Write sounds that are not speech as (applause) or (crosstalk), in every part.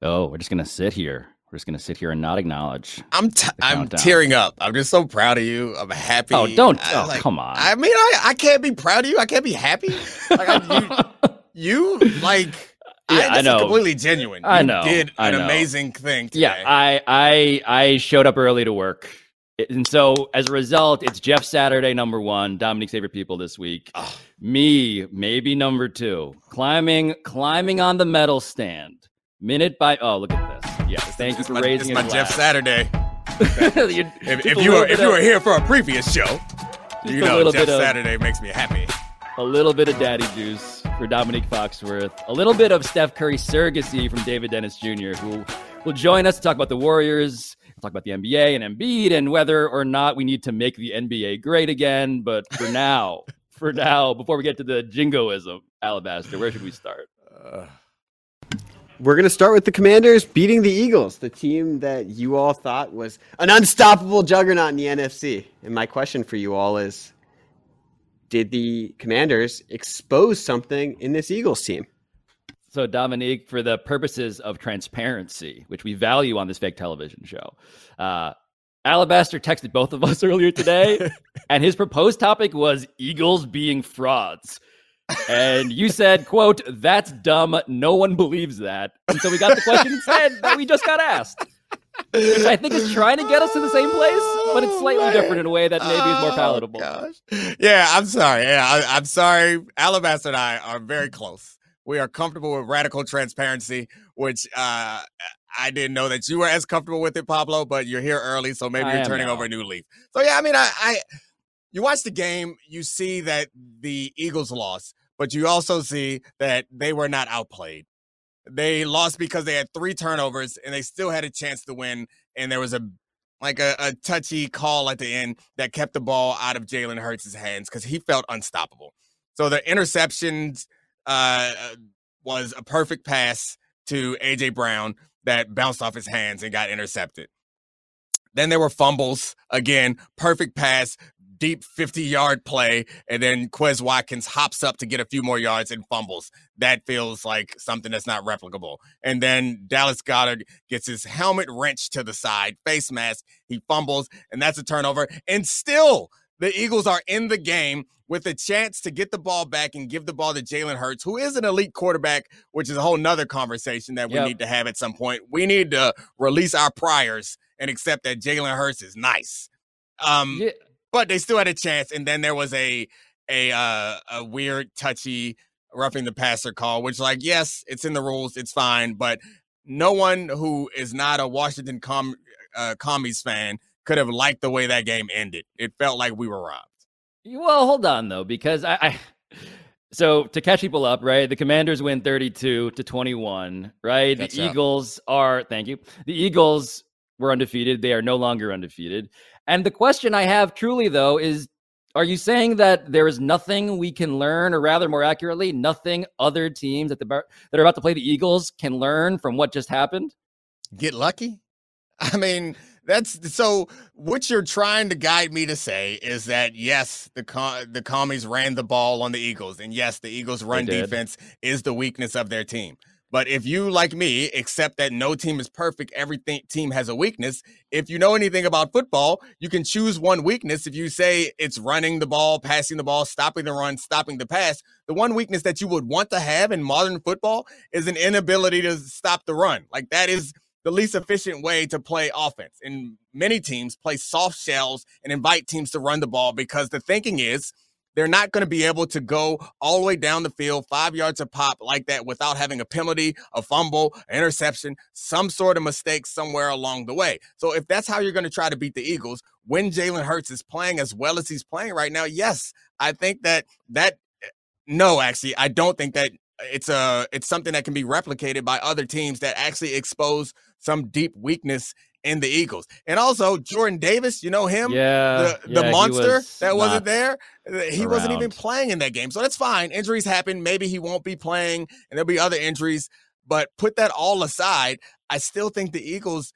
Oh, we're just gonna sit here. We're just gonna sit here and not acknowledge. I'm t- I'm tearing up. I'm just so proud of you. I'm happy. Oh, don't! I, oh, like, come on. I mean, I, I can't be proud of you. I can't be happy. Like I, you, (laughs) you, like yeah, I, I know. Completely genuine. You I know. Did an amazing thing. Today. Yeah, I I I showed up early to work. And so as a result, it's Jeff Saturday number one, Domonique's favorite people this week. Oh. Me, maybe number two. Climbing, climbing on the medal stand. Minute by oh, look at this. Yeah, thank you for my, raising it's my Jeff Saturday. (laughs) if, if you were if you were here for a previous show, you know Jeff Saturday of, makes me happy. A little bit of daddy juice for Domonique Foxworth. A little bit of Steph Curry surrogacy from David Dennis Jr., who will join us to talk about the Warriors talk about the NBA and Embiid and whether or not we need to make the NBA great again. But for (laughs) now, for now, before we get to the jingoism, Alabaster, where should we start? Uh, we're going to start with the Commanders beating the Eagles, the team that you all thought was an unstoppable juggernaut in the NFC. And my question for you all is Did the Commanders expose something in this Eagles team? So, Domonique, for the purposes of transparency, which we value on this fake television show, uh, Alabaster texted both of us (laughs) earlier today, (laughs) and his proposed topic was Eagles being frauds. And you said, quote, that's dumb. No one believes that. And so we got the question instead that we just got asked. Which I think is trying to get us to the same place, but it's slightly oh, different in a way that maybe is more palatable. Oh, yeah, I'm sorry. Yeah, I, I'm sorry. Alabaster and I are very close. We are comfortable with radical transparency, which uh, I didn't know that you were as comfortable with it, Pablo. But you're here early, so maybe I you're turning now. over a new leaf. So yeah, I mean, I, I you watch the game, you see that the Eagles lost, but you also see that they were not outplayed. They lost because they had three turnovers and they still had a chance to win. And there was a like a, a touchy call at the end that kept the ball out of Jalen Hurts' hands because he felt unstoppable. So the interceptions uh, was a perfect pass to AJ Brown that bounced off his hands and got intercepted. Then there were fumbles again, perfect pass, deep 50 yard play, and then Quez Watkins hops up to get a few more yards and fumbles. That feels like something that's not replicable. And then Dallas Goedert gets his helmet wrenched to the side, face mask, he fumbles, and that's a turnover. And still, the Eagles are in the game with a chance to get the ball back and give the ball to Jalen Hurts, who is an elite quarterback, which is a whole nother conversation that we yep. need to have at some point. We need to release our priors and accept that Jalen Hurts is nice. Um, yeah. But they still had a chance, and then there was a a uh, a weird, touchy roughing the passer call, which like yes, it's in the rules, it's fine, but no one who is not a Washington Com- uh, Commies fan could have liked the way that game ended. It felt like we were robbed. Well, hold on though, because I, I (sighs) so to catch people up, right? The Commanders win 32 to 21, right? That's the Eagles are thank you. The Eagles were undefeated. They are no longer undefeated. And the question I have truly though is are you saying that there is nothing we can learn, or rather, more accurately, nothing other teams that, the, that are about to play the Eagles can learn from what just happened? Get lucky. I mean, that's so. What you're trying to guide me to say is that yes, the the commies ran the ball on the Eagles, and yes, the Eagles' run defense is the weakness of their team. But if you, like me, accept that no team is perfect, every team has a weakness. If you know anything about football, you can choose one weakness. If you say it's running the ball, passing the ball, stopping the run, stopping the pass, the one weakness that you would want to have in modern football is an inability to stop the run. Like that is the least efficient way to play offense. And many teams play soft shells and invite teams to run the ball because the thinking is they're not going to be able to go all the way down the field, five yards a pop like that without having a penalty, a fumble, an interception, some sort of mistake somewhere along the way. So if that's how you're going to try to beat the Eagles, when Jalen Hurts is playing as well as he's playing right now, yes, I think that that eh, no, actually, I don't think that it's a it's something that can be replicated by other teams that actually expose some deep weakness in the Eagles. And also Jordan Davis, you know him, yeah, the, the yeah, monster was that wasn't there. Uh, he around. wasn't even playing in that game. So that's fine. Injuries happen. Maybe he won't be playing and there'll be other injuries, but put that all aside, I still think the Eagles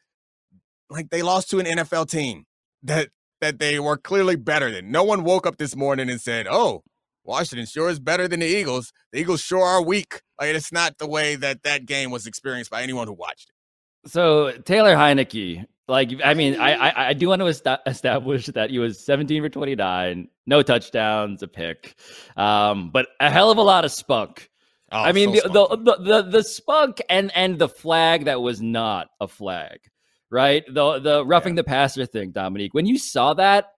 like they lost to an NFL team that that they were clearly better than. No one woke up this morning and said, "Oh, Washington sure is better than the Eagles. The Eagles sure are weak. Like it's not the way that that game was experienced by anyone who watched it. So Taylor Heinicke, like I mean, I I, I do want to est- establish that he was 17 for 29, no touchdowns, a pick, um, but a hell of a lot of spunk. Oh, I mean, so the, the, the the spunk and and the flag that was not a flag, right? The the roughing yeah. the passer thing, Domonique. When you saw that,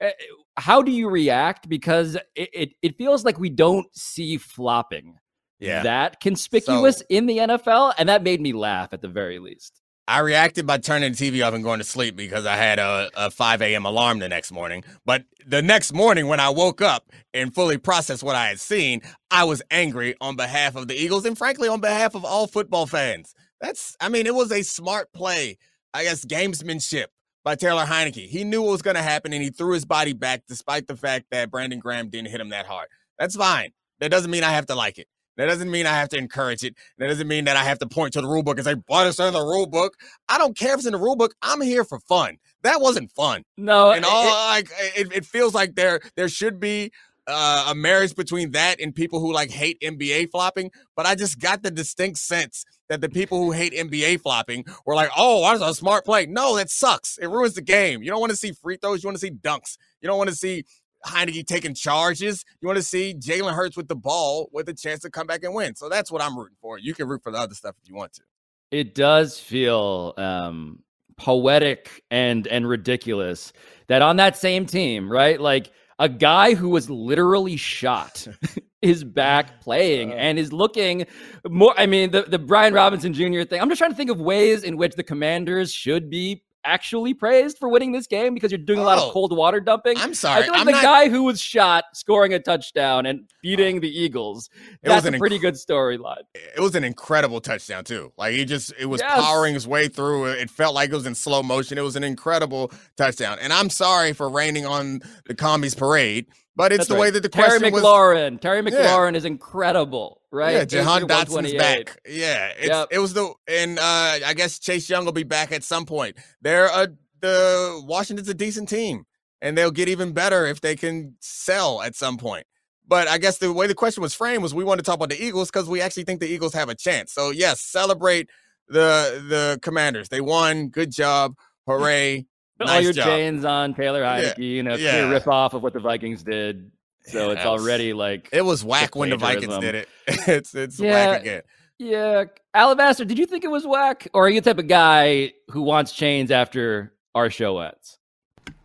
eh, how do you react? Because it, it, it feels like we don't see flopping yeah. that conspicuous so, in the NFL, and that made me laugh at the very least. I reacted by turning the TV off and going to sleep because I had a, a 5 a.m. alarm the next morning. But the next morning, when I woke up and fully processed what I had seen, I was angry on behalf of the Eagles and, frankly, on behalf of all football fans. That's, I mean, it was a smart play, I guess, gamesmanship by Taylor Heinicke. He knew what was going to happen and he threw his body back despite the fact that Brandon Graham didn't hit him that hard. That's fine. That doesn't mean I have to like it. That doesn't mean I have to encourage it. That doesn't mean that I have to point to the rule book and say, but it's in the rule book. I don't care if it's in the rule book. I'm here for fun. That wasn't fun. No. And all it, like it, it feels like there there should be uh, a marriage between that and people who like hate NBA flopping. But I just got the distinct sense that the people who hate NBA flopping were like, oh, that's a smart play. No, that sucks. It ruins the game. You don't want to see free throws. You want to see dunks. You don't want to see Heinicke taking charges. You want to see Jalen Hurts with the ball with a chance to come back and win. So that's what I'm rooting for. You can root for the other stuff if you want to. It does feel um, poetic and and ridiculous that on that same team, right? Like a guy who was literally shot (laughs) is back (laughs) playing uh, and is looking more. I mean, the, the Brian Robinson Jr. thing. I'm just trying to think of ways in which the commanders should be actually praised for winning this game because you're doing a lot of oh, cold water dumping. I'm sorry. I feel like I'm the not... guy who was shot scoring a touchdown and beating oh. the Eagles. It was a pretty inc- good storyline. It was an incredible touchdown too. Like he just it was yes. powering his way through. It felt like it was in slow motion. It was an incredible touchdown. And I'm sorry for raining on the commies parade but it's That's the right. way that the Terry question McLaurin. was. Terry McLaurin yeah. is incredible, right? Yeah, Jahan Dotson's back. Yeah, yep. it was the and uh I guess Chase Young will be back at some point. They're a the Washington's a decent team, and they'll get even better if they can sell at some point. But I guess the way the question was framed was we want to talk about the Eagles because we actually think the Eagles have a chance. So yes, celebrate the the Commanders. They won. Good job. Hooray. Nice all your job. chains on Taylor Heinicke, yeah. you know, yeah. rip off of what the Vikings did. So yeah, it's was, already like it was whack when the Vikings did it. (laughs) it's it's yeah, whack again. Yeah, Alabaster, did you think it was whack, or are you the type of guy who wants chains after our show ends?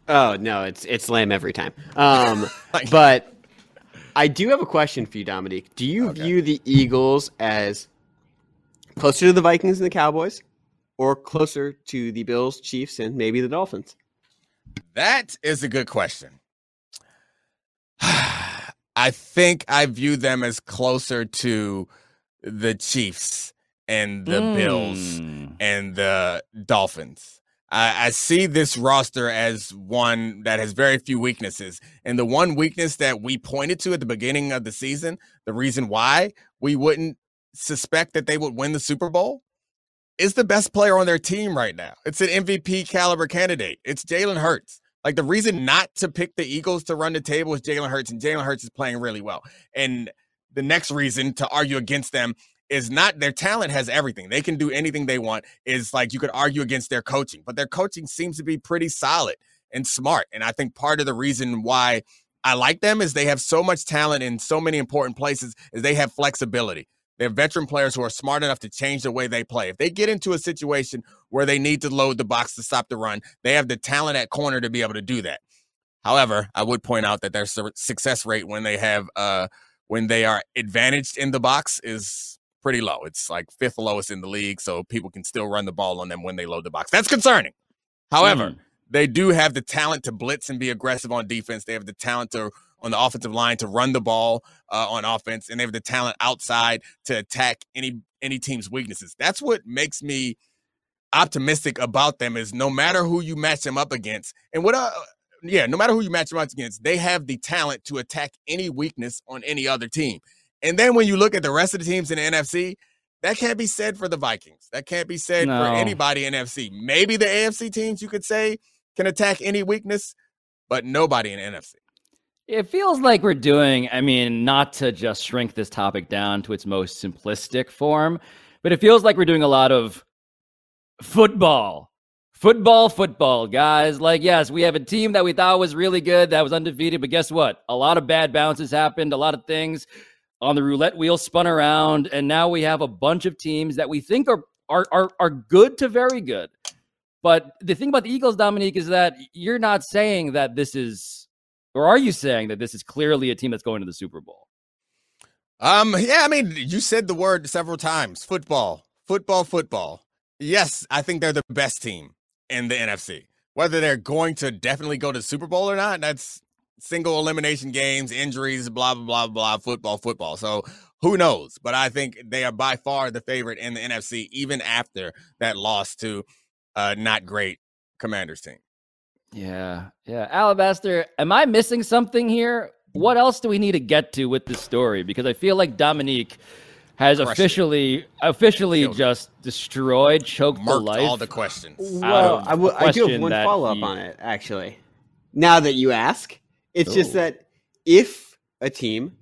Oh no, it's it's lame every time. Um, (laughs) but I do have a question for you, Domonique. Do you okay. view the Eagles as closer to the Vikings and the Cowboys, or closer to the Bills, Chiefs, and maybe the Dolphins? That is a good question. (sighs) I think I view them as closer to the Chiefs and the mm. Bills and the Dolphins. I, I, see this roster as one that has very few weaknesses. And the one weakness that we pointed to at the beginning of the season, the reason why we wouldn't suspect that they would win the Super Bowl is the best player on their team right now. It's an MVP caliber candidate. It's Jalen Hurts. Like the reason not to pick the Eagles to run the table is Jalen Hurts, and Jalen Hurts is playing really well. And the next reason to argue against them is not their talent has everything. They can do anything they want. Is like you could argue against their coaching, but their coaching seems to be pretty solid and smart. And I think part of the reason why I like them is they have so much talent in so many important places is they have flexibility. They're veteran players who are smart enough to change the way they play. If they get into a situation where they need to load the box to stop the run, they have the talent at corner to be able to do that. However, I would point out that their success rate when they have uh when they are advantaged in the box is pretty low. It's like fifth lowest in the league, so people can still run the ball on them when they load the box. That's concerning. However, mm. they do have the talent to blitz and be aggressive on defense. They have the talent to on the offensive line to run the ball uh, on offense, and they have the talent outside to attack any any team's weaknesses. That's what makes me optimistic about them. Is no matter who you match them up against, and what uh, yeah, no matter who you match them up against, they have the talent to attack any weakness on any other team. And then when you look at the rest of the teams in the NFC, that can't be said for the Vikings. That can't be said no. for anybody in NFC. Maybe the AFC teams you could say can attack any weakness, but nobody in NFC It feels like we're doing, I mean, not to just shrink this topic down to its most simplistic form, but it feels like we're doing a lot of football. Football, football, guys. Like, yes, we have a team that we thought was really good, that was undefeated, but guess what? A lot of bad bounces happened, a lot of things on the roulette wheel spun around, and now we have a bunch of teams that we think are are are, are good to very good. But the thing about the Eagles, Domonique, is that you're not saying that this is or are you saying that this is clearly a team that's going to the Super Bowl? Um, yeah, I mean, you said the word several times. Football, football, football. Yes, I think they're the best team in the NFC. Whether they're going to definitely go to Super Bowl or not, that's single elimination games, injuries, blah blah blah blah, football, football. So who knows? But I think they are by far the favorite in the NFC, even after that loss to uh not great Commanders team. Yeah, yeah. Alabaster, am I missing something here? What else do we need to get to with this story? Because I feel like Domonique has Crushed officially it. officially Killed just destroyed, choked Murked the life. all the questions. Well, I, w- I do have one follow up he... on it, actually. Now that you ask, it's Ooh. just oh. that if a team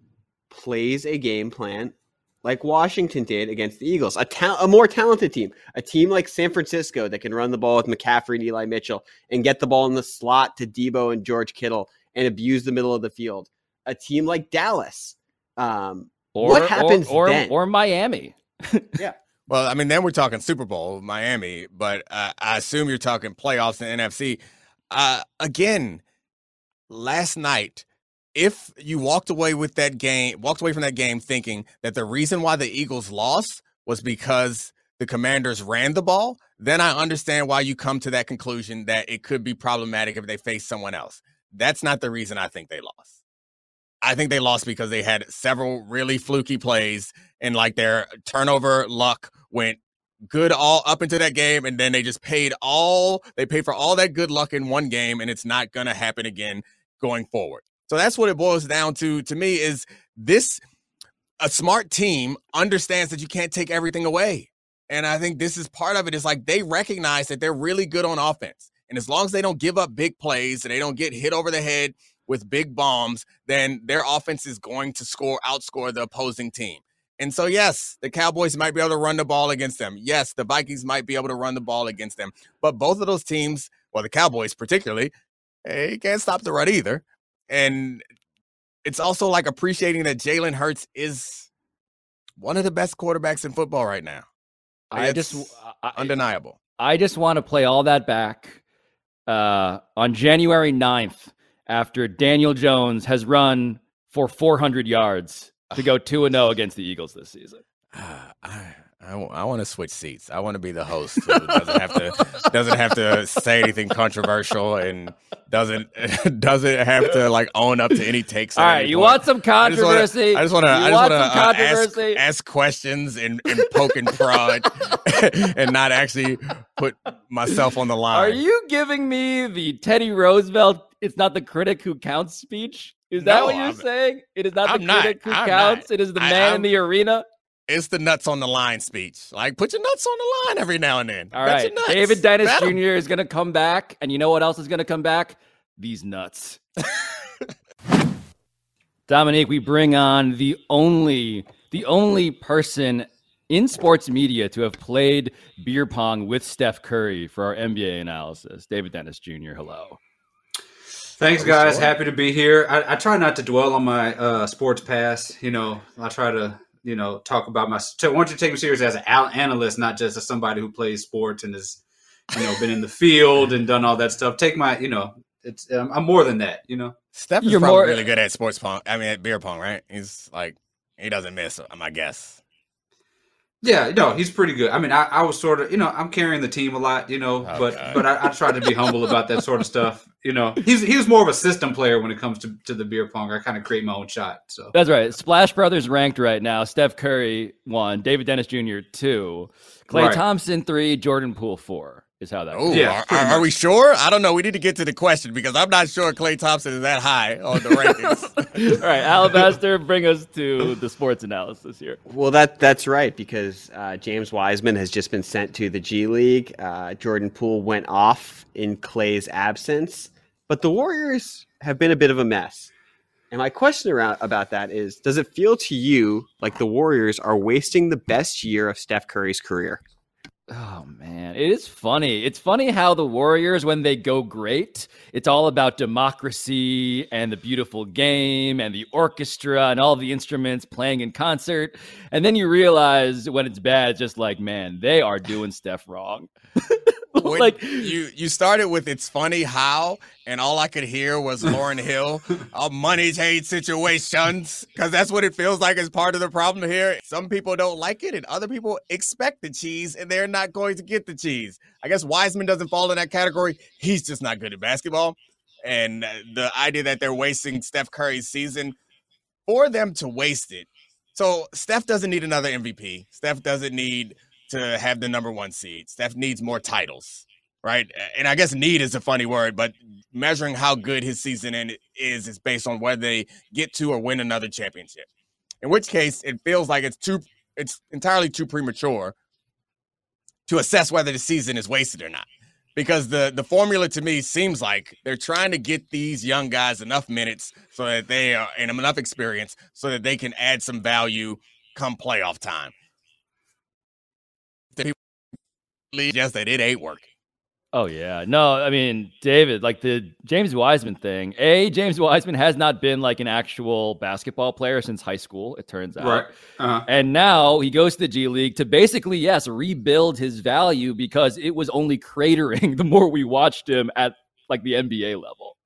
plays a game plan like Washington did against the Eagles, a, ta- a more talented team, a team like San Francisco that can run the ball with McCaffrey and Eli Mitchell and get the ball in the slot to Deebo and George Kittle and abuse the middle of the field, a team like Dallas. Um, or, what happens or, or, then? or Miami? (laughs) yeah. Well, I mean, then we're talking Super Bowl, Miami, but uh, I assume you're talking playoffs in NFC. Uh, again, last night, if you walked away with that game, walked away from that game thinking that the reason why the Eagles lost was because the Commanders ran the ball, then I understand why you come to that conclusion that it could be problematic if they face someone else. That's not the reason I think they lost. I think they lost because they had several really fluky plays and like their turnover luck went good all up into that game and then they just paid all they paid for all that good luck in one game and it's not going to happen again going forward. So that's what it boils down to to me is this a smart team understands that you can't take everything away. And I think this is part of it is like they recognize that they're really good on offense. And as long as they don't give up big plays and they don't get hit over the head with big bombs, then their offense is going to score, outscore the opposing team. And so, yes, the Cowboys might be able to run the ball against them. Yes, the Vikings might be able to run the ball against them. But both of those teams, well, the Cowboys particularly, they can't stop the run either. And it's also like appreciating that Jalen Hurts is one of the best quarterbacks in football right now. I just I, undeniable. I just want to play all that back uh, on January 9th after Daniel Jones has run for 400 yards to go 2 and 0 against the Eagles this season. Uh, I, I, I want to switch seats. I want to be the host who doesn't have to doesn't have to say anything controversial and doesn't (laughs) doesn't have to like own up to any takes. All right, you point. want some controversy? I just want to I just want to uh, ask, ask questions and, and poke and prod (laughs) and not actually put myself on the line. Are you giving me the Teddy Roosevelt? It's not the critic who counts speech. Is that no, what you're I'm, saying? It is not I'm the critic not, who I'm counts. Not. It is the man I, in the arena. It's the nuts on the line speech. Like, put your nuts on the line every now and then. All That's right. David Dennis Jr. is going to come back. And you know what else is going to come back? These nuts. (laughs) Domonique, we bring on the only, the only person in sports media to have played beer pong with Steph Curry for our NBA analysis. David Dennis Jr., hello. Thanks, guys. Happy to be here. I, I try not to dwell on my uh, sports past. You know, I try to you know, talk about my. I want you to take me serious as an analyst, not just as somebody who plays sports and has, you know, been in the field and done all that stuff. Take my, you know, it's um, I'm more than that. You know, Steph is You're probably more, really good at sports pong. I mean, at beer pong, right? He's like he doesn't miss. My guess. Yeah, no, he's pretty good. I mean, I, I was sort of, you know, I'm carrying the team a lot, you know, oh, but God. but I, I try to be humble about that sort of stuff. You know, he's he was more of a system player when it comes to, to the beer pong. I kind of create my own shot. So that's right. Splash Brothers ranked right now. Steph Curry one, David Dennis Jr. two, Klay right. Thompson three, Jordan Poole four is how that. Oh, yeah. Are, are, we sure? I don't know. We need to get to the question because I'm not sure Klay Thompson is that high on the rankings. (laughs) All right, Alabaster, bring us to the sports analysis here. Well, that that's right because uh, James Wiseman has just been sent to the G League. Uh, Jordan Poole went off in Klay's absence, but the Warriors have been a bit of a mess. And my question around about that is does it feel to you like the Warriors are wasting the best year of Steph Curry's career? Oh man, it is funny. It's funny how the Warriors, when they go great, it's all about democracy and the beautiful game and the orchestra and all the instruments playing in concert. And then you realize when it's bad, it's just like, man, they are doing stuff wrong. (laughs) (laughs) like you you started with it's funny how and all i could hear was Lauryn Hill (laughs) uh, money hate situations because that's what it feels like as part of the problem here. Some people don't like it and other people expect the cheese and they're not going to get the cheese. I guess wiseman doesn't fall in that category. He's just not good at basketball and uh, the idea that they're wasting steph curry's season for them to waste it. So steph doesn't need another mvp steph doesn't need to have the number one seed. Steph needs more titles, right? And I guess need is a funny word, but measuring how good his season is is based on whether they get to or win another championship. In which case, it feels like it's too it's entirely too premature to assess whether the season is wasted or not. Because the the formula to me seems like they're trying to get these young guys enough minutes so that they are and enough experience so that they can add some value come playoff time just that it ain't working. Oh yeah. No, I mean, David, like the James Wiseman thing. A James Wiseman has not been like an actual basketball player since high school, it turns out. Right. Uh-huh. And now he goes to the G League to basically, yes, rebuild his value because it was only cratering (laughs) the more we watched him at like the NBA level.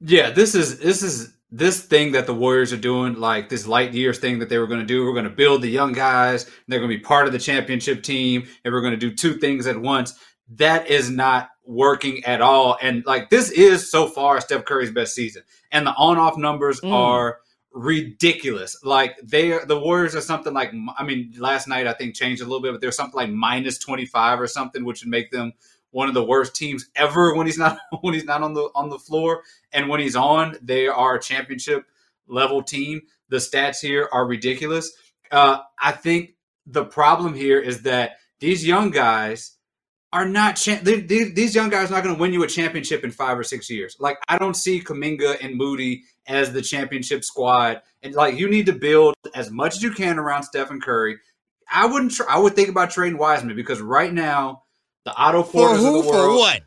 Yeah, this is this is this thing that the Warriors are doing, like this light years thing that they were going to do, we're going to build the young guys. They're going to be part of the championship team, and we're going to do two things at once. That is not working at all. And like this is so far Steph Curry's best season, and the on-off numbers mm. are ridiculous. Like they are, the Warriors are something like I mean, last night I think changed a little bit, but they're something like minus twenty five or something, which would make them one of the worst teams ever when he's not (laughs) when he's not on the on the floor. And when he's on they are a championship level team. The stats here are ridiculous. Uh, i think the problem here is that these young guys are not cha- they, they, these young guys are not going to win you a championship in five or six years. Like i don't see Kuminga and moody as the championship squad. And like you need to build as much as you can around stephen curry. I wouldn't tr- i would think about trading wiseman because right now the Otto Porters who, of the world. For what?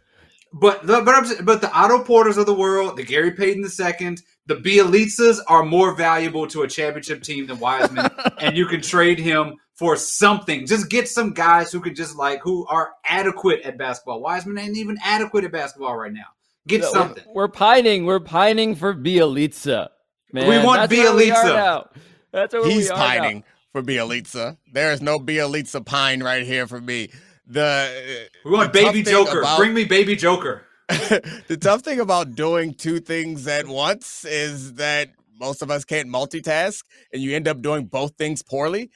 But the but, but the Otto Porters of the world, the Gary Payton II, the Bjelicas are more valuable to a championship team than Wiseman, (laughs) and you can trade him for something. Just get some guys who can just like who are adequate at basketball. Wiseman ain't even adequate at basketball right now. Get no, something. We're, we're, pining. We're pining for Bjelica. Uh, man, we want That's Bjelica. That's what He's we are pining now. for Bjelica. Uh. There is no Bjelica pine right here for me the we want baby Joker. About, Bring me baby Joker. (laughs) the tough thing about doing two things at once is that most of us can't multitask, and you end up doing both things poorly.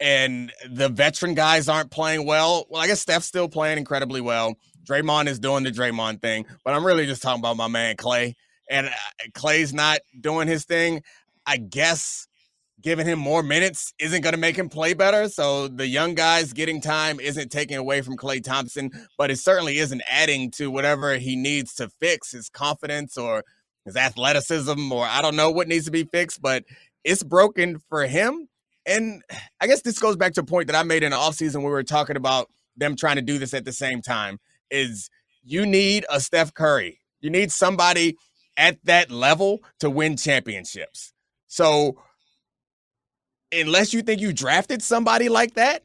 And the veteran guys aren't playing well. Well, I guess Steph's still playing incredibly well. Draymond is doing the Draymond thing, but I'm really just talking about my man Klay. And uh, Klay's not doing his thing. I guess giving him more minutes isn't going to make him play better. So the young guys getting time isn't taking away from Klay Thompson, but it certainly isn't adding to whatever he needs to fix his confidence or his athleticism, or I don't know what needs to be fixed, but it's broken for him. And I guess this goes back to a point that I made in the offseason. When we were talking about them trying to do this at the same time is you need a Steph Curry. You need somebody at that level to win championships. So unless you think you drafted somebody like that,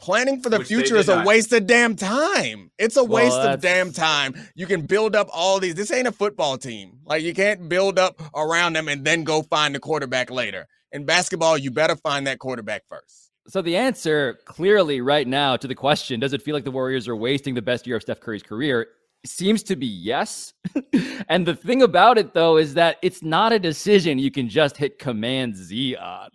planning for the Which future is a not. waste of damn time. It's a well, waste that's... of damn time. You can build up all these. This ain't a football team. Like you can't build up around them and then go find the quarterback later. In basketball, you better find that quarterback first. So the answer clearly right now to the question, does it feel like the Warriors are wasting the best year of Steph Curry's career? Seems to be yes. (laughs) and the thing about it though is that it's not a decision you can just hit command Z on.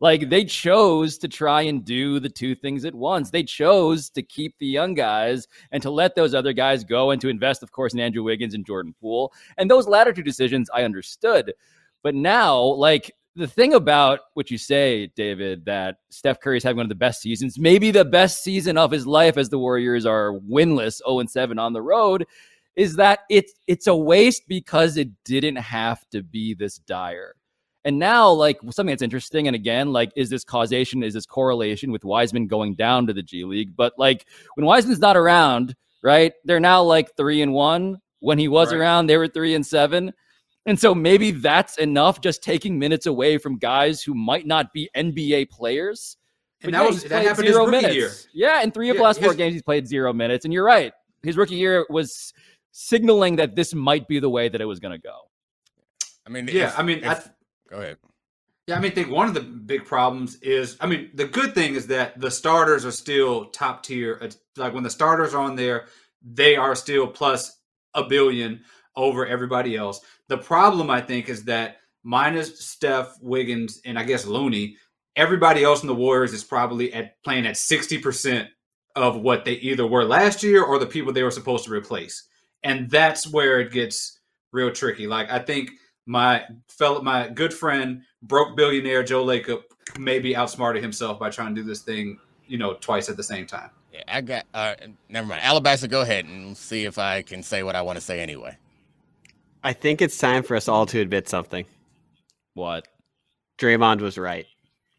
Like they chose to try and do the two things at once. They chose to keep the young guys and to let those other guys go and to invest, of course, in Andrew Wiggins and Jordan Poole. And those latter two decisions I understood. But now, like the thing about what you say, David, that Steph Curry is having one of the best seasons, maybe the best season of his life as the Warriors are winless 0 7 on the road, is that it's it's a waste because it didn't have to be this dire. And now, like something that's interesting, and again, like, is this causation? Is this correlation with Wiseman going down to the G League? But like when Wiseman's not around, right? They're now like three and one. When he was right. around, they were three and seven. And so maybe that's enough, just taking minutes away from guys who might not be NBA players. And that yeah, was that happened zero minutes. Year. Yeah, in three of the last his, four games, he's played zero minutes. And you're right, his rookie year was signaling that this might be the way that it was going to go. I mean, yeah, if, I mean, if, I th- go ahead. Yeah, I mean, I think one of the big problems is, I mean, the good thing is that the starters are still top tier. Like when the starters are on there, they are still plus a billion over everybody else. The problem, I think, is that minus Steph, Wiggins, and I guess Looney, everybody else in the Warriors is probably at playing at sixty percent of what they either were last year or the people they were supposed to replace, and that's where it gets real tricky. Like I think my fellow, my good friend, broke billionaire Joe Lacob, maybe outsmarted himself by trying to do this thing, you know, twice at the same time. Yeah, I got. Uh, never mind. Alabaster, go ahead and see if I can say what I want to say anyway. I think it's time for us all to admit something. What? Draymond was right.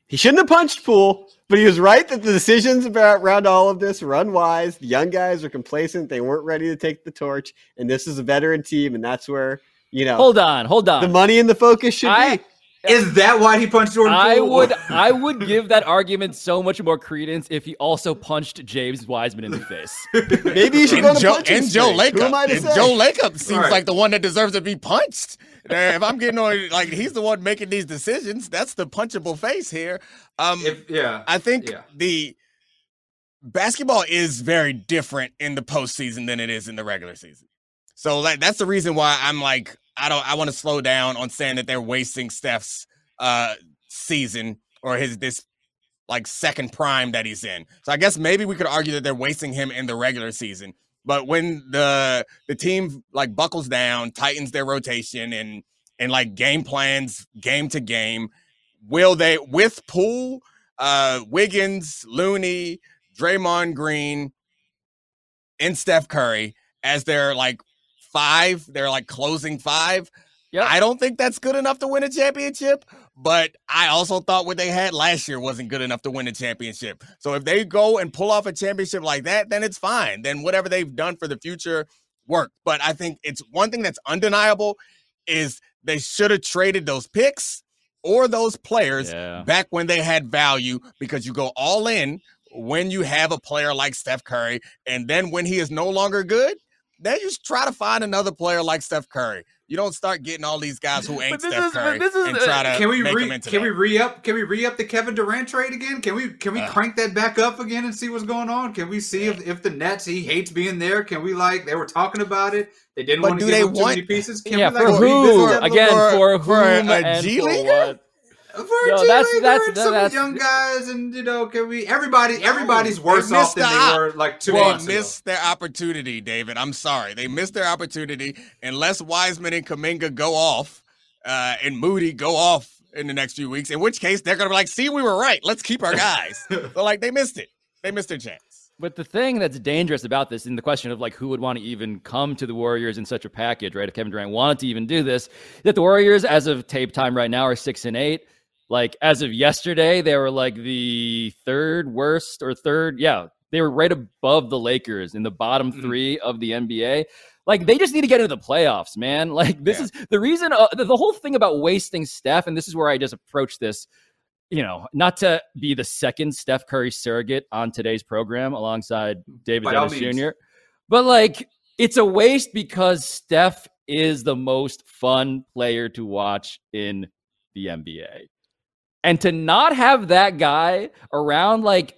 He shouldn't have punched Poole, but he was right that the decisions about around all of this were unwise. The young guys are complacent; they weren't ready to take the torch, and this is a veteran team, and that's where you know. Hold on, hold on. The money in the focus should I, be. Is that why he punched Jordan? I would I would give that argument so much more credence if he also punched James Wiseman in the face. (laughs) Maybe you should and go Joe, and Joe Lacob. And Joe Lacob seems right. like the one that deserves to be punched. if I'm getting on, like he's the one making these decisions. That's the punchable face here. Um, if, yeah, I think yeah. the basketball is very different in the postseason than it is in the regular season. So like that's the reason why I'm like I don't. I want to slow down on saying that they're wasting Steph's uh season or his this like second prime that he's in. So I guess maybe we could argue that they're wasting him in the regular season. But when the the team like buckles down, tightens their rotation and and like game plans game to game, will they with Poole, uh Wiggins, Looney, Draymond Green, and Steph Curry as their like five. They're like closing five. Yep. I don't think that's good enough to win a championship, but I also thought what they had last year wasn't good enough to win a championship. So if they go and pull off a championship like that, then it's fine. Then whatever they've done for the future work. But I think it's one thing that's undeniable is they should have traded those picks or those players yeah. back when they had value because you go all in when you have a player like Steph Curry and then when he is no longer good, then you try to find another player like Steph Curry. You don't start getting all these guys who ain't Steph is, Curry is, and try to can we make re, them into Can that. we re up? Can we re up the Kevin Durant trade again? Can we can we uh, crank that back up again and see what's going on? Can we see yeah. if, if the Nets he hates being there? Can we like they were talking about it? They didn't but want to give him too many pieces. Can yeah, we, like, for who again? For, for, for whom a, a G League? For no, that's, that's, some that's, young guys, and you know, can we? Everybody, everybody's worse off than the they were like two they months missed ago. their opportunity, David. I'm sorry, they missed their opportunity. Unless Wiseman and Kuminga go off, uh, and Moody go off in the next few weeks, in which case they're gonna be like, "See, we were right. Let's keep our guys." (laughs) so like, they missed it. They missed their chance. But the thing that's dangerous about this, in the question of like who would want to even come to the Warriors in such a package, right? If Kevin Durant wanted to even do this, that the Warriors, as of tape time right now, are six and eight. Like as of yesterday, they were like the third worst or third. Yeah, they were right above the Lakers in the bottom mm-hmm. three of the NBA. Like they just need to get into the playoffs, man. (laughs) Like this yeah. is the reason. Uh, the, the whole thing about wasting Steph, and this is where I just approach this. You know, not to be the second Steph Curry surrogate on today's program alongside David Dennis Jr., but like it's a waste because Steph is the most fun player to watch in the NBA. And to not have that guy around, like,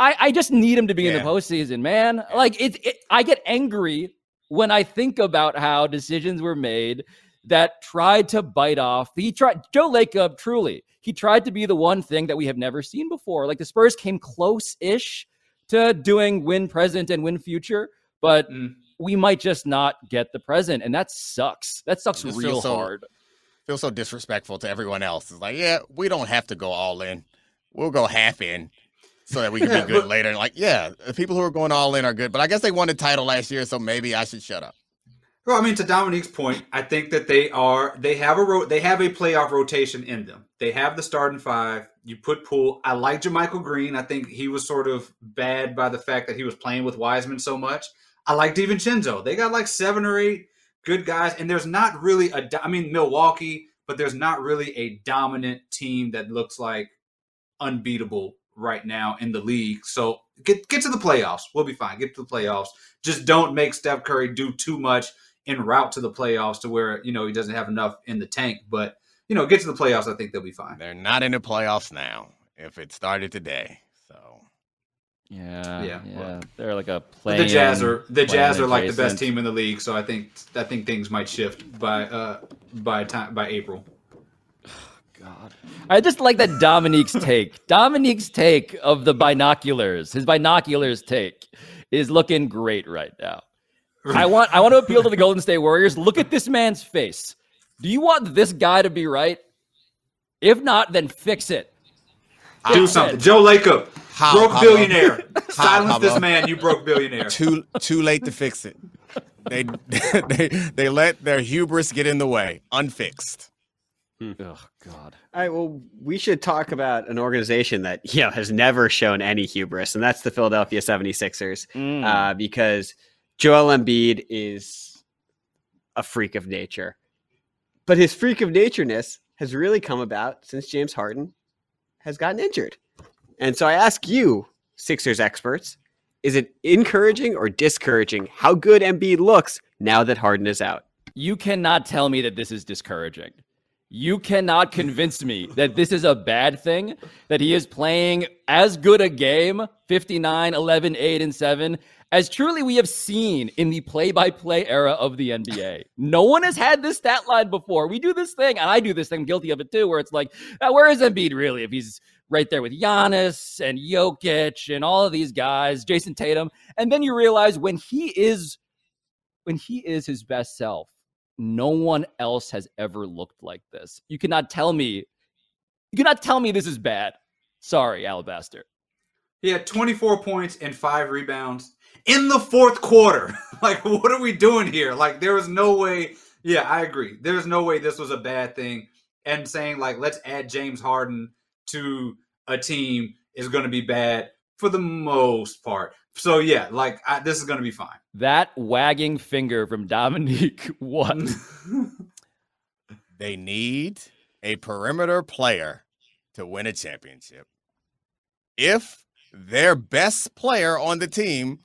I, I just need him to be yeah. in the postseason, man. Like, it, it, I get angry when I think about how decisions were made that tried to bite off. He tried, Joe Lacob, truly, he tried to be the one thing that we have never seen before. Like, the Spurs came close ish to doing win present and win future, but mm. we might just not get the present. And that sucks. That sucks real so, hard feels so disrespectful to everyone else. It's like, yeah, we don't have to go all in. We'll go half in so that we can be good later. And like, yeah, the people who are going all in are good. But I guess they won the title last year, so maybe I should shut up. Well, I mean, to Domonique's point, I think that they are they have a ro- they have a playoff rotation in them. They have the starting five. You put Poole. I like JaMychal Green. I think he was sort of bad by the fact that he was playing with Wiseman so much. I like DiVincenzo. They got like seven or eight good guys, and there's not really a. I mean, Milwaukee, but there's not really a dominant team that looks like unbeatable right now in the league. So get get to the playoffs. We'll be fine. Get to the playoffs. Just don't make Steph Curry do too much en route to the playoffs to where you know he doesn't have enough in the tank. But you know, get to the playoffs. I think they'll be fine. They're not in the playoffs now. If it started today, Yeah, Yeah, yeah, well, the like a play. the Jazz are the Jazz are like the best team in the league. So I think I think things might shift by uh by time by April. (sighs) God. I just like that Domonique's take. (laughs) Domonique's take of the binoculars, his binoculars take, is looking great right now. I want I want to appeal to the Golden State Warriors. Look at this man's face. Do you want this guy to be right? If not, then fix it. Do something. Joe Lacob, How, broke Pablo? billionaire. (laughs) Silence this man, you broke billionaire. too too late to fix it. They (laughs) they they let their hubris get in the way, unfixed. Oh God. All right, well, we should talk about an organization that you know has never shown any hubris, and that's the Philadelphia 76ers. Mm. Uh, because Joel Embiid is a freak of nature. But his freak of natureness has really come about since James Harden has gotten injured. And so I ask you, Sixers experts, is it encouraging or discouraging how good Embiid looks now that Harden is out? You cannot tell me that this is discouraging. You cannot convince me that this is a bad thing, that he is playing as good a game, 59, 11, 8, and 7, as truly we have seen in the play by play era of the NBA. No one has had this stat line before. We do this thing, and I do this thing, I'm guilty of it too, where it's like, where is Embiid really? If he's right there with Giannis and Jokic and all of these guys, Jayson Tatum. And then you realize when he is when he is his best self, no one else has ever looked like this. You cannot tell me, you cannot tell me this is bad. Sorry, Alabaster. He had 24 points and five rebounds in the fourth quarter. (laughs) like, what are we doing here? Like, there was no way. Yeah, I agree. There's no way this was a bad thing. And saying, like, let's add James Harden to a team is going to be bad for the most part. So, yeah, like, I, this is going to be fine. That wagging finger from Domonique, (laughs) what? (laughs) They need a perimeter player to win a championship. If their best player on the team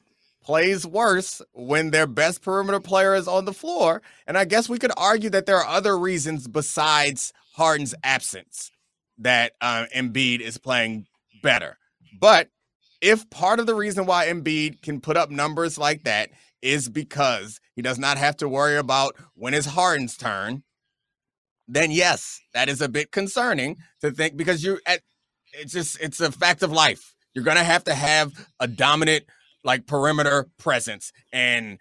plays worse when their best perimeter player is on the floor, and I guess we could argue that there are other reasons besides Harden's absence that uh, Embiid is playing better. But if part of the reason why Embiid can put up numbers like that is because he does not have to worry about when it's Harden's turn, then yes, that is a bit concerning to think because you at it's just it's a fact of life. You're gonna have to have a dominant like perimeter presence, and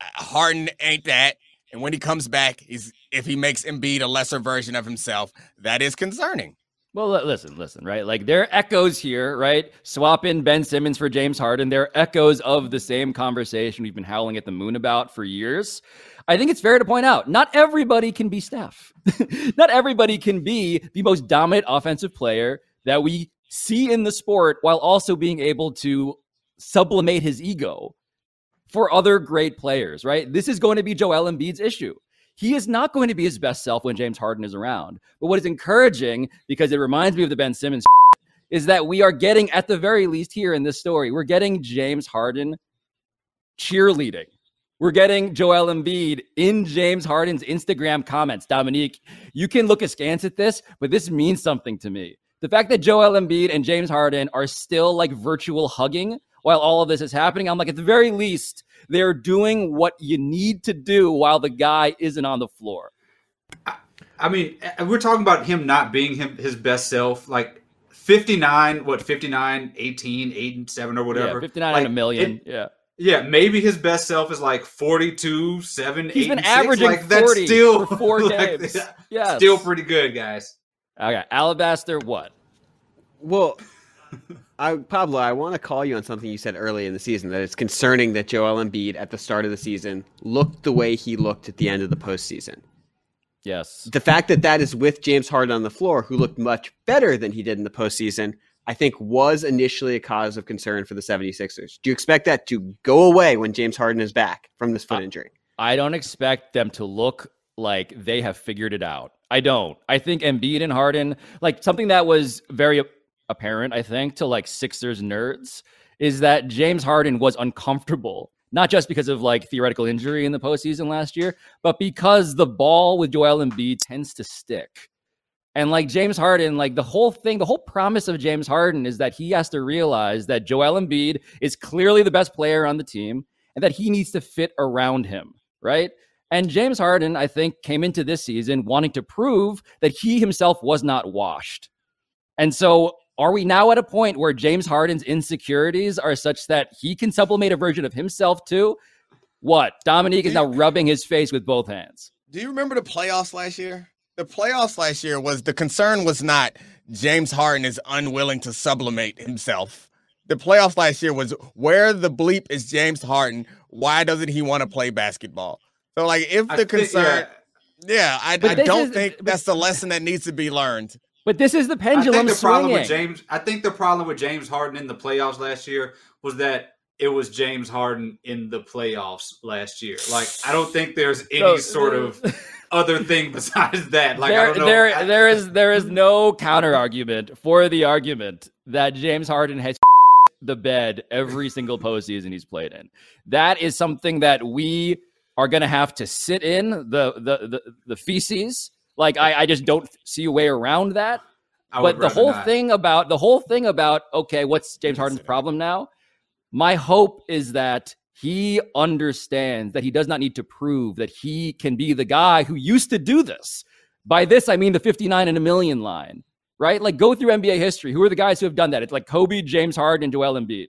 uh, Harden ain't that. And when he comes back, if he makes Embiid a lesser version of himself, that is concerning. Well, listen, listen, right? Like there are echoes here, right? Swap in Ben Simmons for James Harden. There are echoes of the same conversation we've been howling at the moon about for years. I think it's fair to point out not everybody can be Steph. (laughs) not everybody can be the most dominant offensive player that we see in the sport while also being able to sublimate his ego for other great players, right? This is going to be Joel Embiid's issue. He is not going to be his best self when James Harden is around. But what is encouraging, because it reminds me of the Ben Simmons, (laughs) is that we are getting, at the very least here in this story, we're getting James Harden cheerleading. We're getting Joel Embiid in James Harden's Instagram comments. Domonique, you can look askance at this, but this means something to me. The fact that Joel Embiid and James Harden are still like virtual hugging while all of this is happening, I'm like, at the very least, they're doing what you need to do while the guy isn't on the floor. I mean, uh, we're talking about him not being him his best self. Like 59, what, 59, 18, 8 and 7 or whatever. Yeah, 59 like, and a million. it- yeah. Yeah, maybe his best self is like 42, 7, He's 8, been and six. averaging Like, that's 40 still for four (laughs) like, games. yeah, Yes. Still pretty good, guys. Okay. Alabaster, what? Well, I, Pablo, I want to call you on something you said early in the season that it's concerning that Joel Embiid at the start of the season looked the way he looked at the end of the postseason. Yes. The fact that that is with James Harden on the floor, who looked much better than he did in the postseason, I think was initially a cause of concern for the 76ers. Do you expect that to go away when James Harden is back from this foot injury? I don't expect them to look like they have figured it out. I don't. I think Embiid and Harden, like something that was very apparent, I think, to like Sixers nerds, is that James Harden was uncomfortable not just because of like theoretical injury in the postseason last year, but because the ball with Joel Embiid tends to stick. And like James Harden, like the whole thing, the whole promise of James Harden is that he has to realize that Joel Embiid is clearly the best player on the team and that he needs to fit around him, right? And James Harden, I think, came into this season wanting to prove that he himself was not washed. And so are we now at a point where James Harden's insecurities are such that he can sublimate a version of himself too? What? Domonique is now rubbing his face with both hands. Do you remember the playoffs last year? The playoffs last year was the concern was not James Harden is unwilling to sublimate himself. The playoffs last year was where the bleep is James Harden? Why doesn't he want to play basketball? So, like, if the concern, yeah, yeah I, I don't is, think but, that's the lesson that needs to be learned. But this is the pendulum I think the swinging. Problem with James, I think the problem with James Harden in the playoffs last year was that it was James Harden in the playoffs last year. Like I don't think there's any so, sort of (laughs) other thing besides that. Like there, there, I, there is there is no counter argument for the argument that James Harden has (laughs) the bed every single postseason he's played in. That is something that we are going to have to sit in the the the, the feces like I, I just don't see a way around that. But the whole not. thing about the whole thing about okay, what's James Harden's problem now? My hope is that he understands that he does not need to prove that he can be the guy who used to do this. By this, I mean the 59 and a million line, right? Like go through NBA history. Who are the guys who have done that? It's like Kobe, James Harden, and Joel Embiid.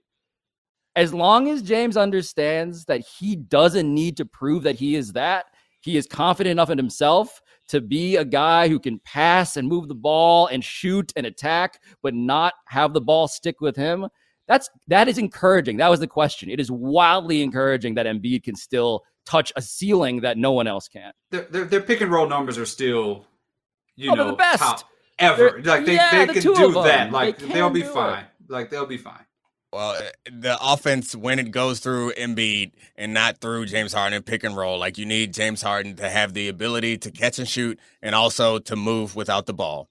As long as James understands that he doesn't need to prove that he is that, he is confident enough in himself to be a guy who can pass and move the ball and shoot and attack, but not have the ball stick with him. That's that is encouraging. That was the question. It is wildly encouraging that Embiid can still touch a ceiling that no one else can. Their, their, their pick and roll numbers are still, you oh, know, the best top ever. They're, like they, yeah, they the can do that. Like they will be fine. It. Like they'll be fine. Well, uh, the offense when it goes through Embiid and not through James Harden pick and roll, like you need James Harden to have the ability to catch and shoot and also to move without the ball.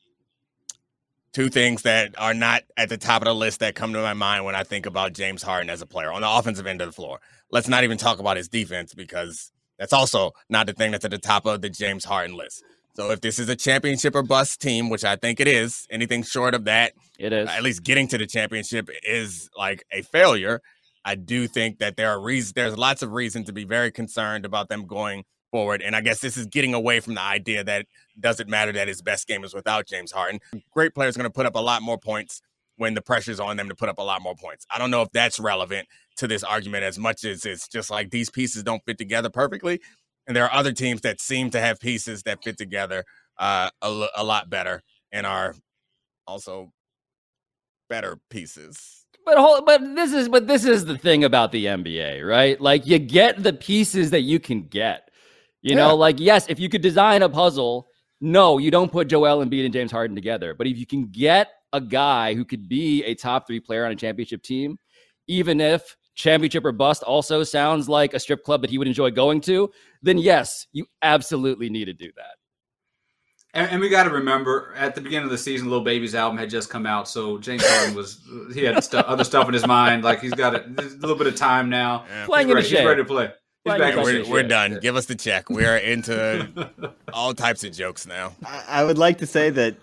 Two things that are not at the top of the list that come to my mind when I think about James Harden as a player on the offensive end of the floor. Let's not even talk about his defense because that's also not the thing that's at the top of the James Harden list. So if this is a championship or bust team, which I think it is, anything short of that, it is at least getting to the championship is like a failure. I do think that there are reasons. There's lots of reason to be very concerned about them going forward. And I guess this is getting away from the idea that doesn't matter that his best game is without James Harden. Great players going to put up a lot more points when the pressure's on them to put up a lot more points. I don't know if that's relevant to this argument as much as it's just like these pieces don't fit together perfectly. And there are other teams that seem to have pieces that fit together uh, a, a lot better and are also better pieces. But whole, but this is but this is the thing about the NBA, right? Like you get the pieces that you can get. You yeah. know, like yes, if you could design a puzzle, no, you don't put Joel Embiid and James Harden together. But if you can get a guy who could be a top three player on a championship team, even if championship or bust also sounds like a strip club that he would enjoy going to, then yes, you absolutely need to do that. And, and we got to remember, at the beginning of the season, Lil Baby's album had just come out, so James Harden was he had other stuff in his mind. Like he's got a, a little bit of time now. Yeah. Playing he's, ready, he's ready to play. We're, we're done. Give us the check. We are into (laughs) all types of jokes now. I, I would like to say that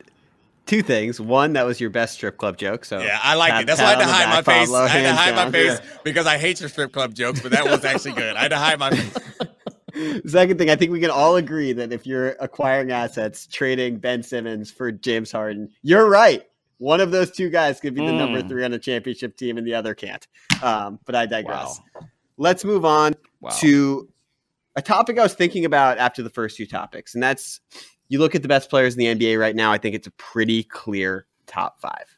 two things. One, that was your best strip club joke. So yeah, I like it. That's why I had to hide my face. I had to hide my face because I hate your strip club jokes, but that was actually good. I had to hide my face. (laughs) Second thing, I think we can all agree that if you're acquiring assets, trading Ben Simmons for James Harden, you're right. One of those two guys could be the mm. number hmm. three on a championship team, and the other can't. Um, but I digress. Wow. Let's move on wow. to a topic I was thinking about after the first two topics, and that's you look at the best players in the NBA right now, I think it's a pretty clear top five.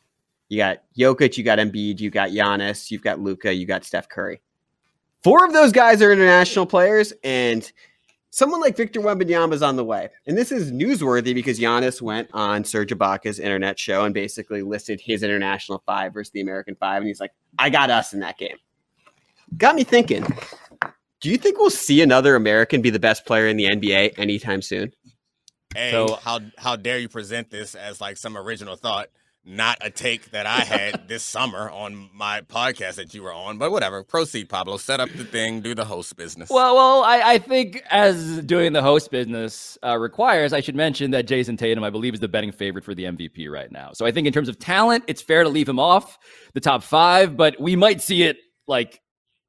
You got Jokic, you got Embiid, you got Giannis, you've got Luka, you got Steph Curry. Four of those guys are international players, and someone like Victor Wembanyama is on the way. And this is newsworthy because Giannis went on Serge Ibaka's internet show and basically listed his international five versus the American five, and he's like, "I got us in that game." Got me thinking. Do you think we'll see another American be the best player in the NBA anytime soon? Hey, so, how how dare you present this as like some original thought? Not a take that I had (laughs) this summer on my podcast that you were on, but whatever. Proceed, Pablo. Set up the thing, do the host business. Well, well, I, I think as doing the host business uh, requires, I should mention that Jayson Tatum, I believe, is the betting favorite for the MVP right now. So I think in terms of talent, it's fair to leave him off the top five, but we might see it like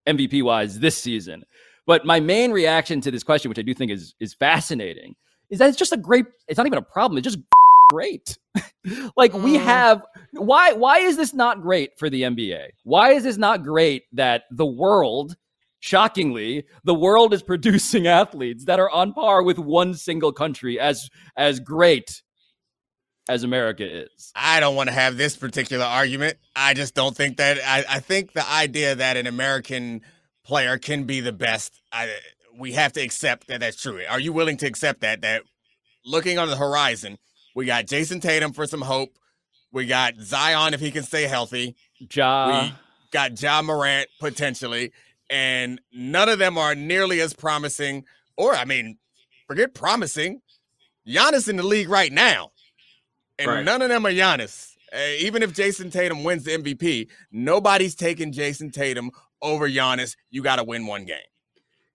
MVP wise this season. But my main reaction to this question, which I do think is is fascinating, is that it's just a great. It's not even a problem. It's just great. (laughs) like we mm. have why why is this not great for the NBA? Why is this not great that the world shockingly the world is (laughs) producing athletes that are on par with one single country as as great as America is. I don't want to have this particular argument. I just don't think that I, I think the idea that an American player can be the best I, we have to accept that that's true. Are you willing to accept that that looking on the horizon we got Jayson Tatum for some hope. We got Zion if he can stay healthy. Ja. We got Ja Morant potentially. And none of them are nearly as promising, or I mean, forget promising. Giannis in the league right now. And right. none of them are Giannis. Uh, even if Jayson Tatum wins the MVP, nobody's taking Jayson Tatum over Giannis. You got to win one game.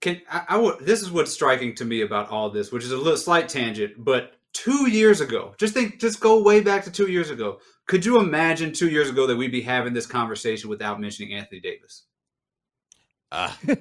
Can I, I this is what's striking to me about all this, which is a little slight tangent, but two years ago, just think, just go way back to two years ago. Could you imagine two years ago that we'd be having this conversation without mentioning Anthony Davis? Uh, (laughs)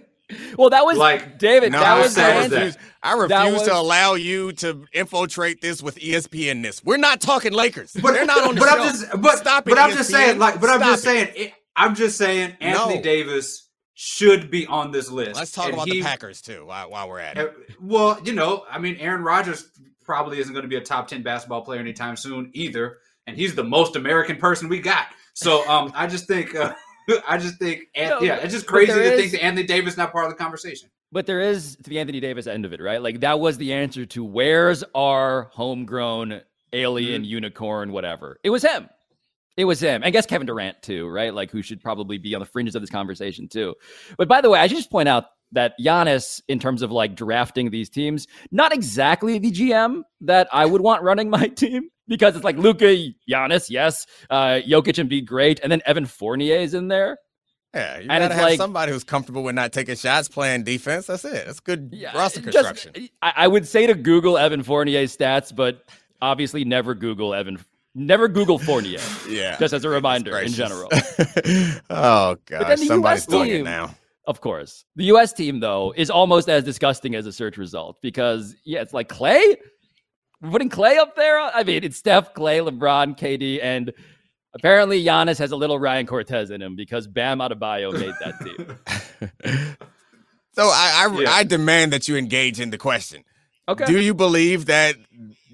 well, that was like David. No, that I was refuse, I refuse was, to allow you to infiltrate this with ESPN. This we're not talking Lakers. But they're not on the but show. I'm just, but, Stop it, but I'm ESPN. just saying, like, but Stop I'm just it. saying, it, I'm just saying, Anthony No. Davis should be on this list. Let's talk And about he- the Packers too while, while we're at it. Well, you know, I mean, Aaron Rodgers probably isn't going to be a top 10 basketball player anytime soon either. And he's the most American person we got. So um, I just think, uh, (laughs) I just think, No, yeah, it's just crazy to is- think that Anthony Davis is not part of the conversation. But there is to the Anthony Davis end of it, right? Like that was the answer to where's our homegrown alien Mm-hmm. unicorn, whatever. It was him. It was him. I guess Kevin Durant too, right? Like who should probably be on the fringes of this conversation too. But by the way, I should just point out that Giannis, in terms of like drafting these teams, not exactly the GM that I would want running my (laughs) team because it's like Luka, Giannis, yes, uh, Jokic and be great, and then Evan Fournier is in there. Yeah, you And gotta have like- somebody who's comfortable with not taking shots, playing defense. That's it. That's good Yeah, roster just- construction. I, I would say to Google Evan Fournier's stats, but obviously never Google Evan, never Google Fournier. (laughs) yeah, just as a reminder in general. (laughs) oh god, then the somebody's US doing it team- now. Of course. The US team, though, is almost as disgusting as a search result because, yeah, it's like Klay. We're putting Klay up there. I mean, it's Steph, Klay, LeBron, KD, and apparently Giannis has a little Ryan Cortez in him because Bam Adebayo made that team. (laughs) So I I, Yeah. I demand that you engage in the question. Okay. Do you believe that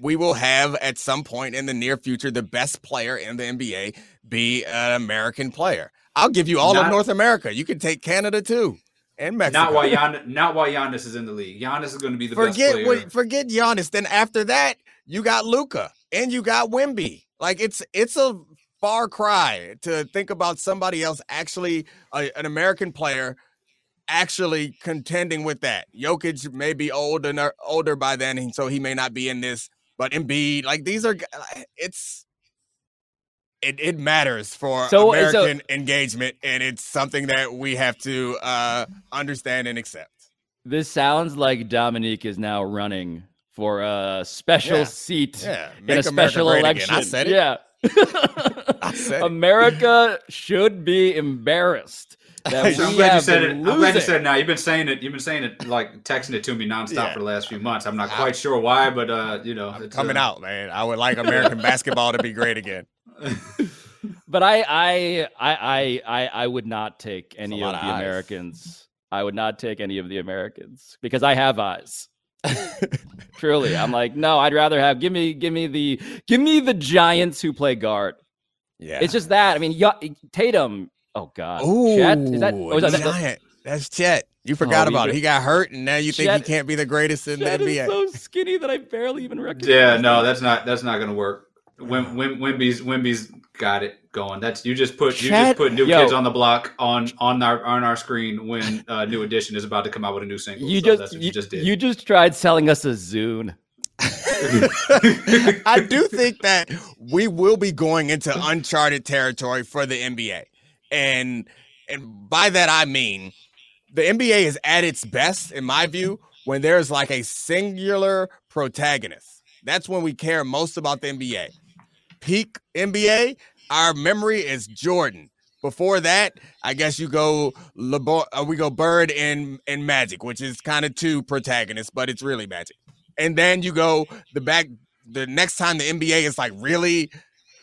we will have at some point in the near future the best player in the NBA be an American player? I'll give you all of North America. You can take Canada too and Mexico. Not while Gian, not while Giannis is in the league. Giannis is going to be the best forget player. what, forget Giannis. Then after that, you got Luka and you got Wemby. Like it's it's a far cry to think about somebody else actually a, an American player actually contending with that. Jokic may be old and older by then, and so he may not be in this. But Embiid, like these are, it's it, it matters for So- so- American engagement, and it's something that we have to uh, understand and accept. This sounds like Domonique is now running for a special Yeah. seat Yeah, in a make America special election. Again. I said it. Yeah. I said it. America should be embarrassed (laughs) that we I'm glad you have said it. been I'm glad you said it now. You've been saying it. You've been saying it, like texting it to me nonstop Yeah. for the last few months. I'm not I- quite sure why, but uh, you know, it's, coming uh, out, man. I would like American basketball to be great again. (laughs) But I, I, I, I, I, I would not take any of of the eyes. Americans. I would not take any of the Americans because I have eyes. (laughs) Truly, I'm like, no. I'd rather have give me, give me the, give me the Giants who play guard. Yeah. It's just that. I mean, Tatum. Oh God. Ooh, Chet? Is that, oh, is that, giant. That's Chet. You oh, forgot Oh, about you it. He got hurt, and now you think he can't be the greatest in Chet the is NBA. so skinny that I barely even recognize. Yeah, him. no, that's not that's not gonna work. Wim, Wim, Wemby's Wemby's got it going. That's you just put you Chat- just put new Yo. kids on the block on on our on our screen when uh, New Edition is about to come out with a new single. You So just you, you just did. you just tried selling us a Zune. (laughs) I do think that we will be going into uncharted territory for the NBA. And and by that I mean the NBA is at its best in my view when there's like a singular protagonist. That's when we care most about the NBA. Peak NBA, our memory is Jordan. Before that, I guess you go LeBron, uh, we go Bird and and Magic, which is kind of two protagonists, but it's really Magic. And then you go the back the next time the NBA is like really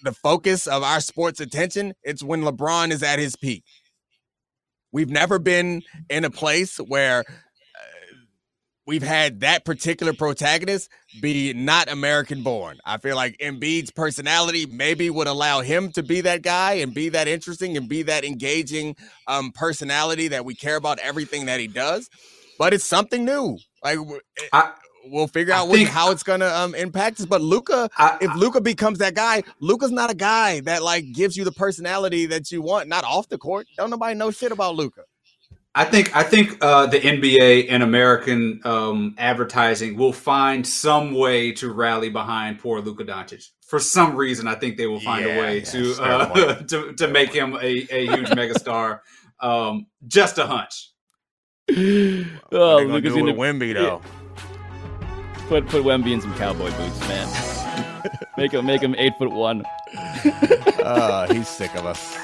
the focus of our sports attention, it's when LeBron is at his peak. We've never been in a place where we've had that particular protagonist be not American born. I feel like Embiid's personality maybe would allow him to be that guy and be that interesting and be that engaging um, personality that we care about everything that he does. But it's something new. Like w- I- we'll figure I out what, how it's gonna um, impact us. But Luka, if Luka becomes that guy, Luka's not a guy that like gives you the personality that you want. Not off the court. Don't nobody know shit about Luka. I think I think uh, the NBA and American um, advertising will find some way to rally behind poor Luka Doncic. For some reason, I think they will find Yeah, a way yeah, to, uh, (laughs) to to make him a, a huge (laughs) megastar. Um, just a hunch. Oh, gonna Luka's do gonna with Wemby though. put put Wemby in some cowboy boots, man. (laughs) make him make him eight foot one. uh, he's sick of us.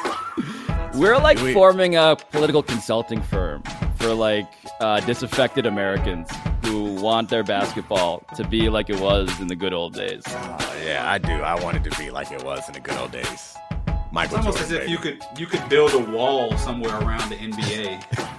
We're like We- forming a political consulting firm for like uh, disaffected Americans who want their basketball to be like it was in the good old days. Uh, yeah, I do. I want it to be like it was in the good old days. Michael It's almost Jordan, as if baby. you could you could build a wall somewhere around the NBA (laughs)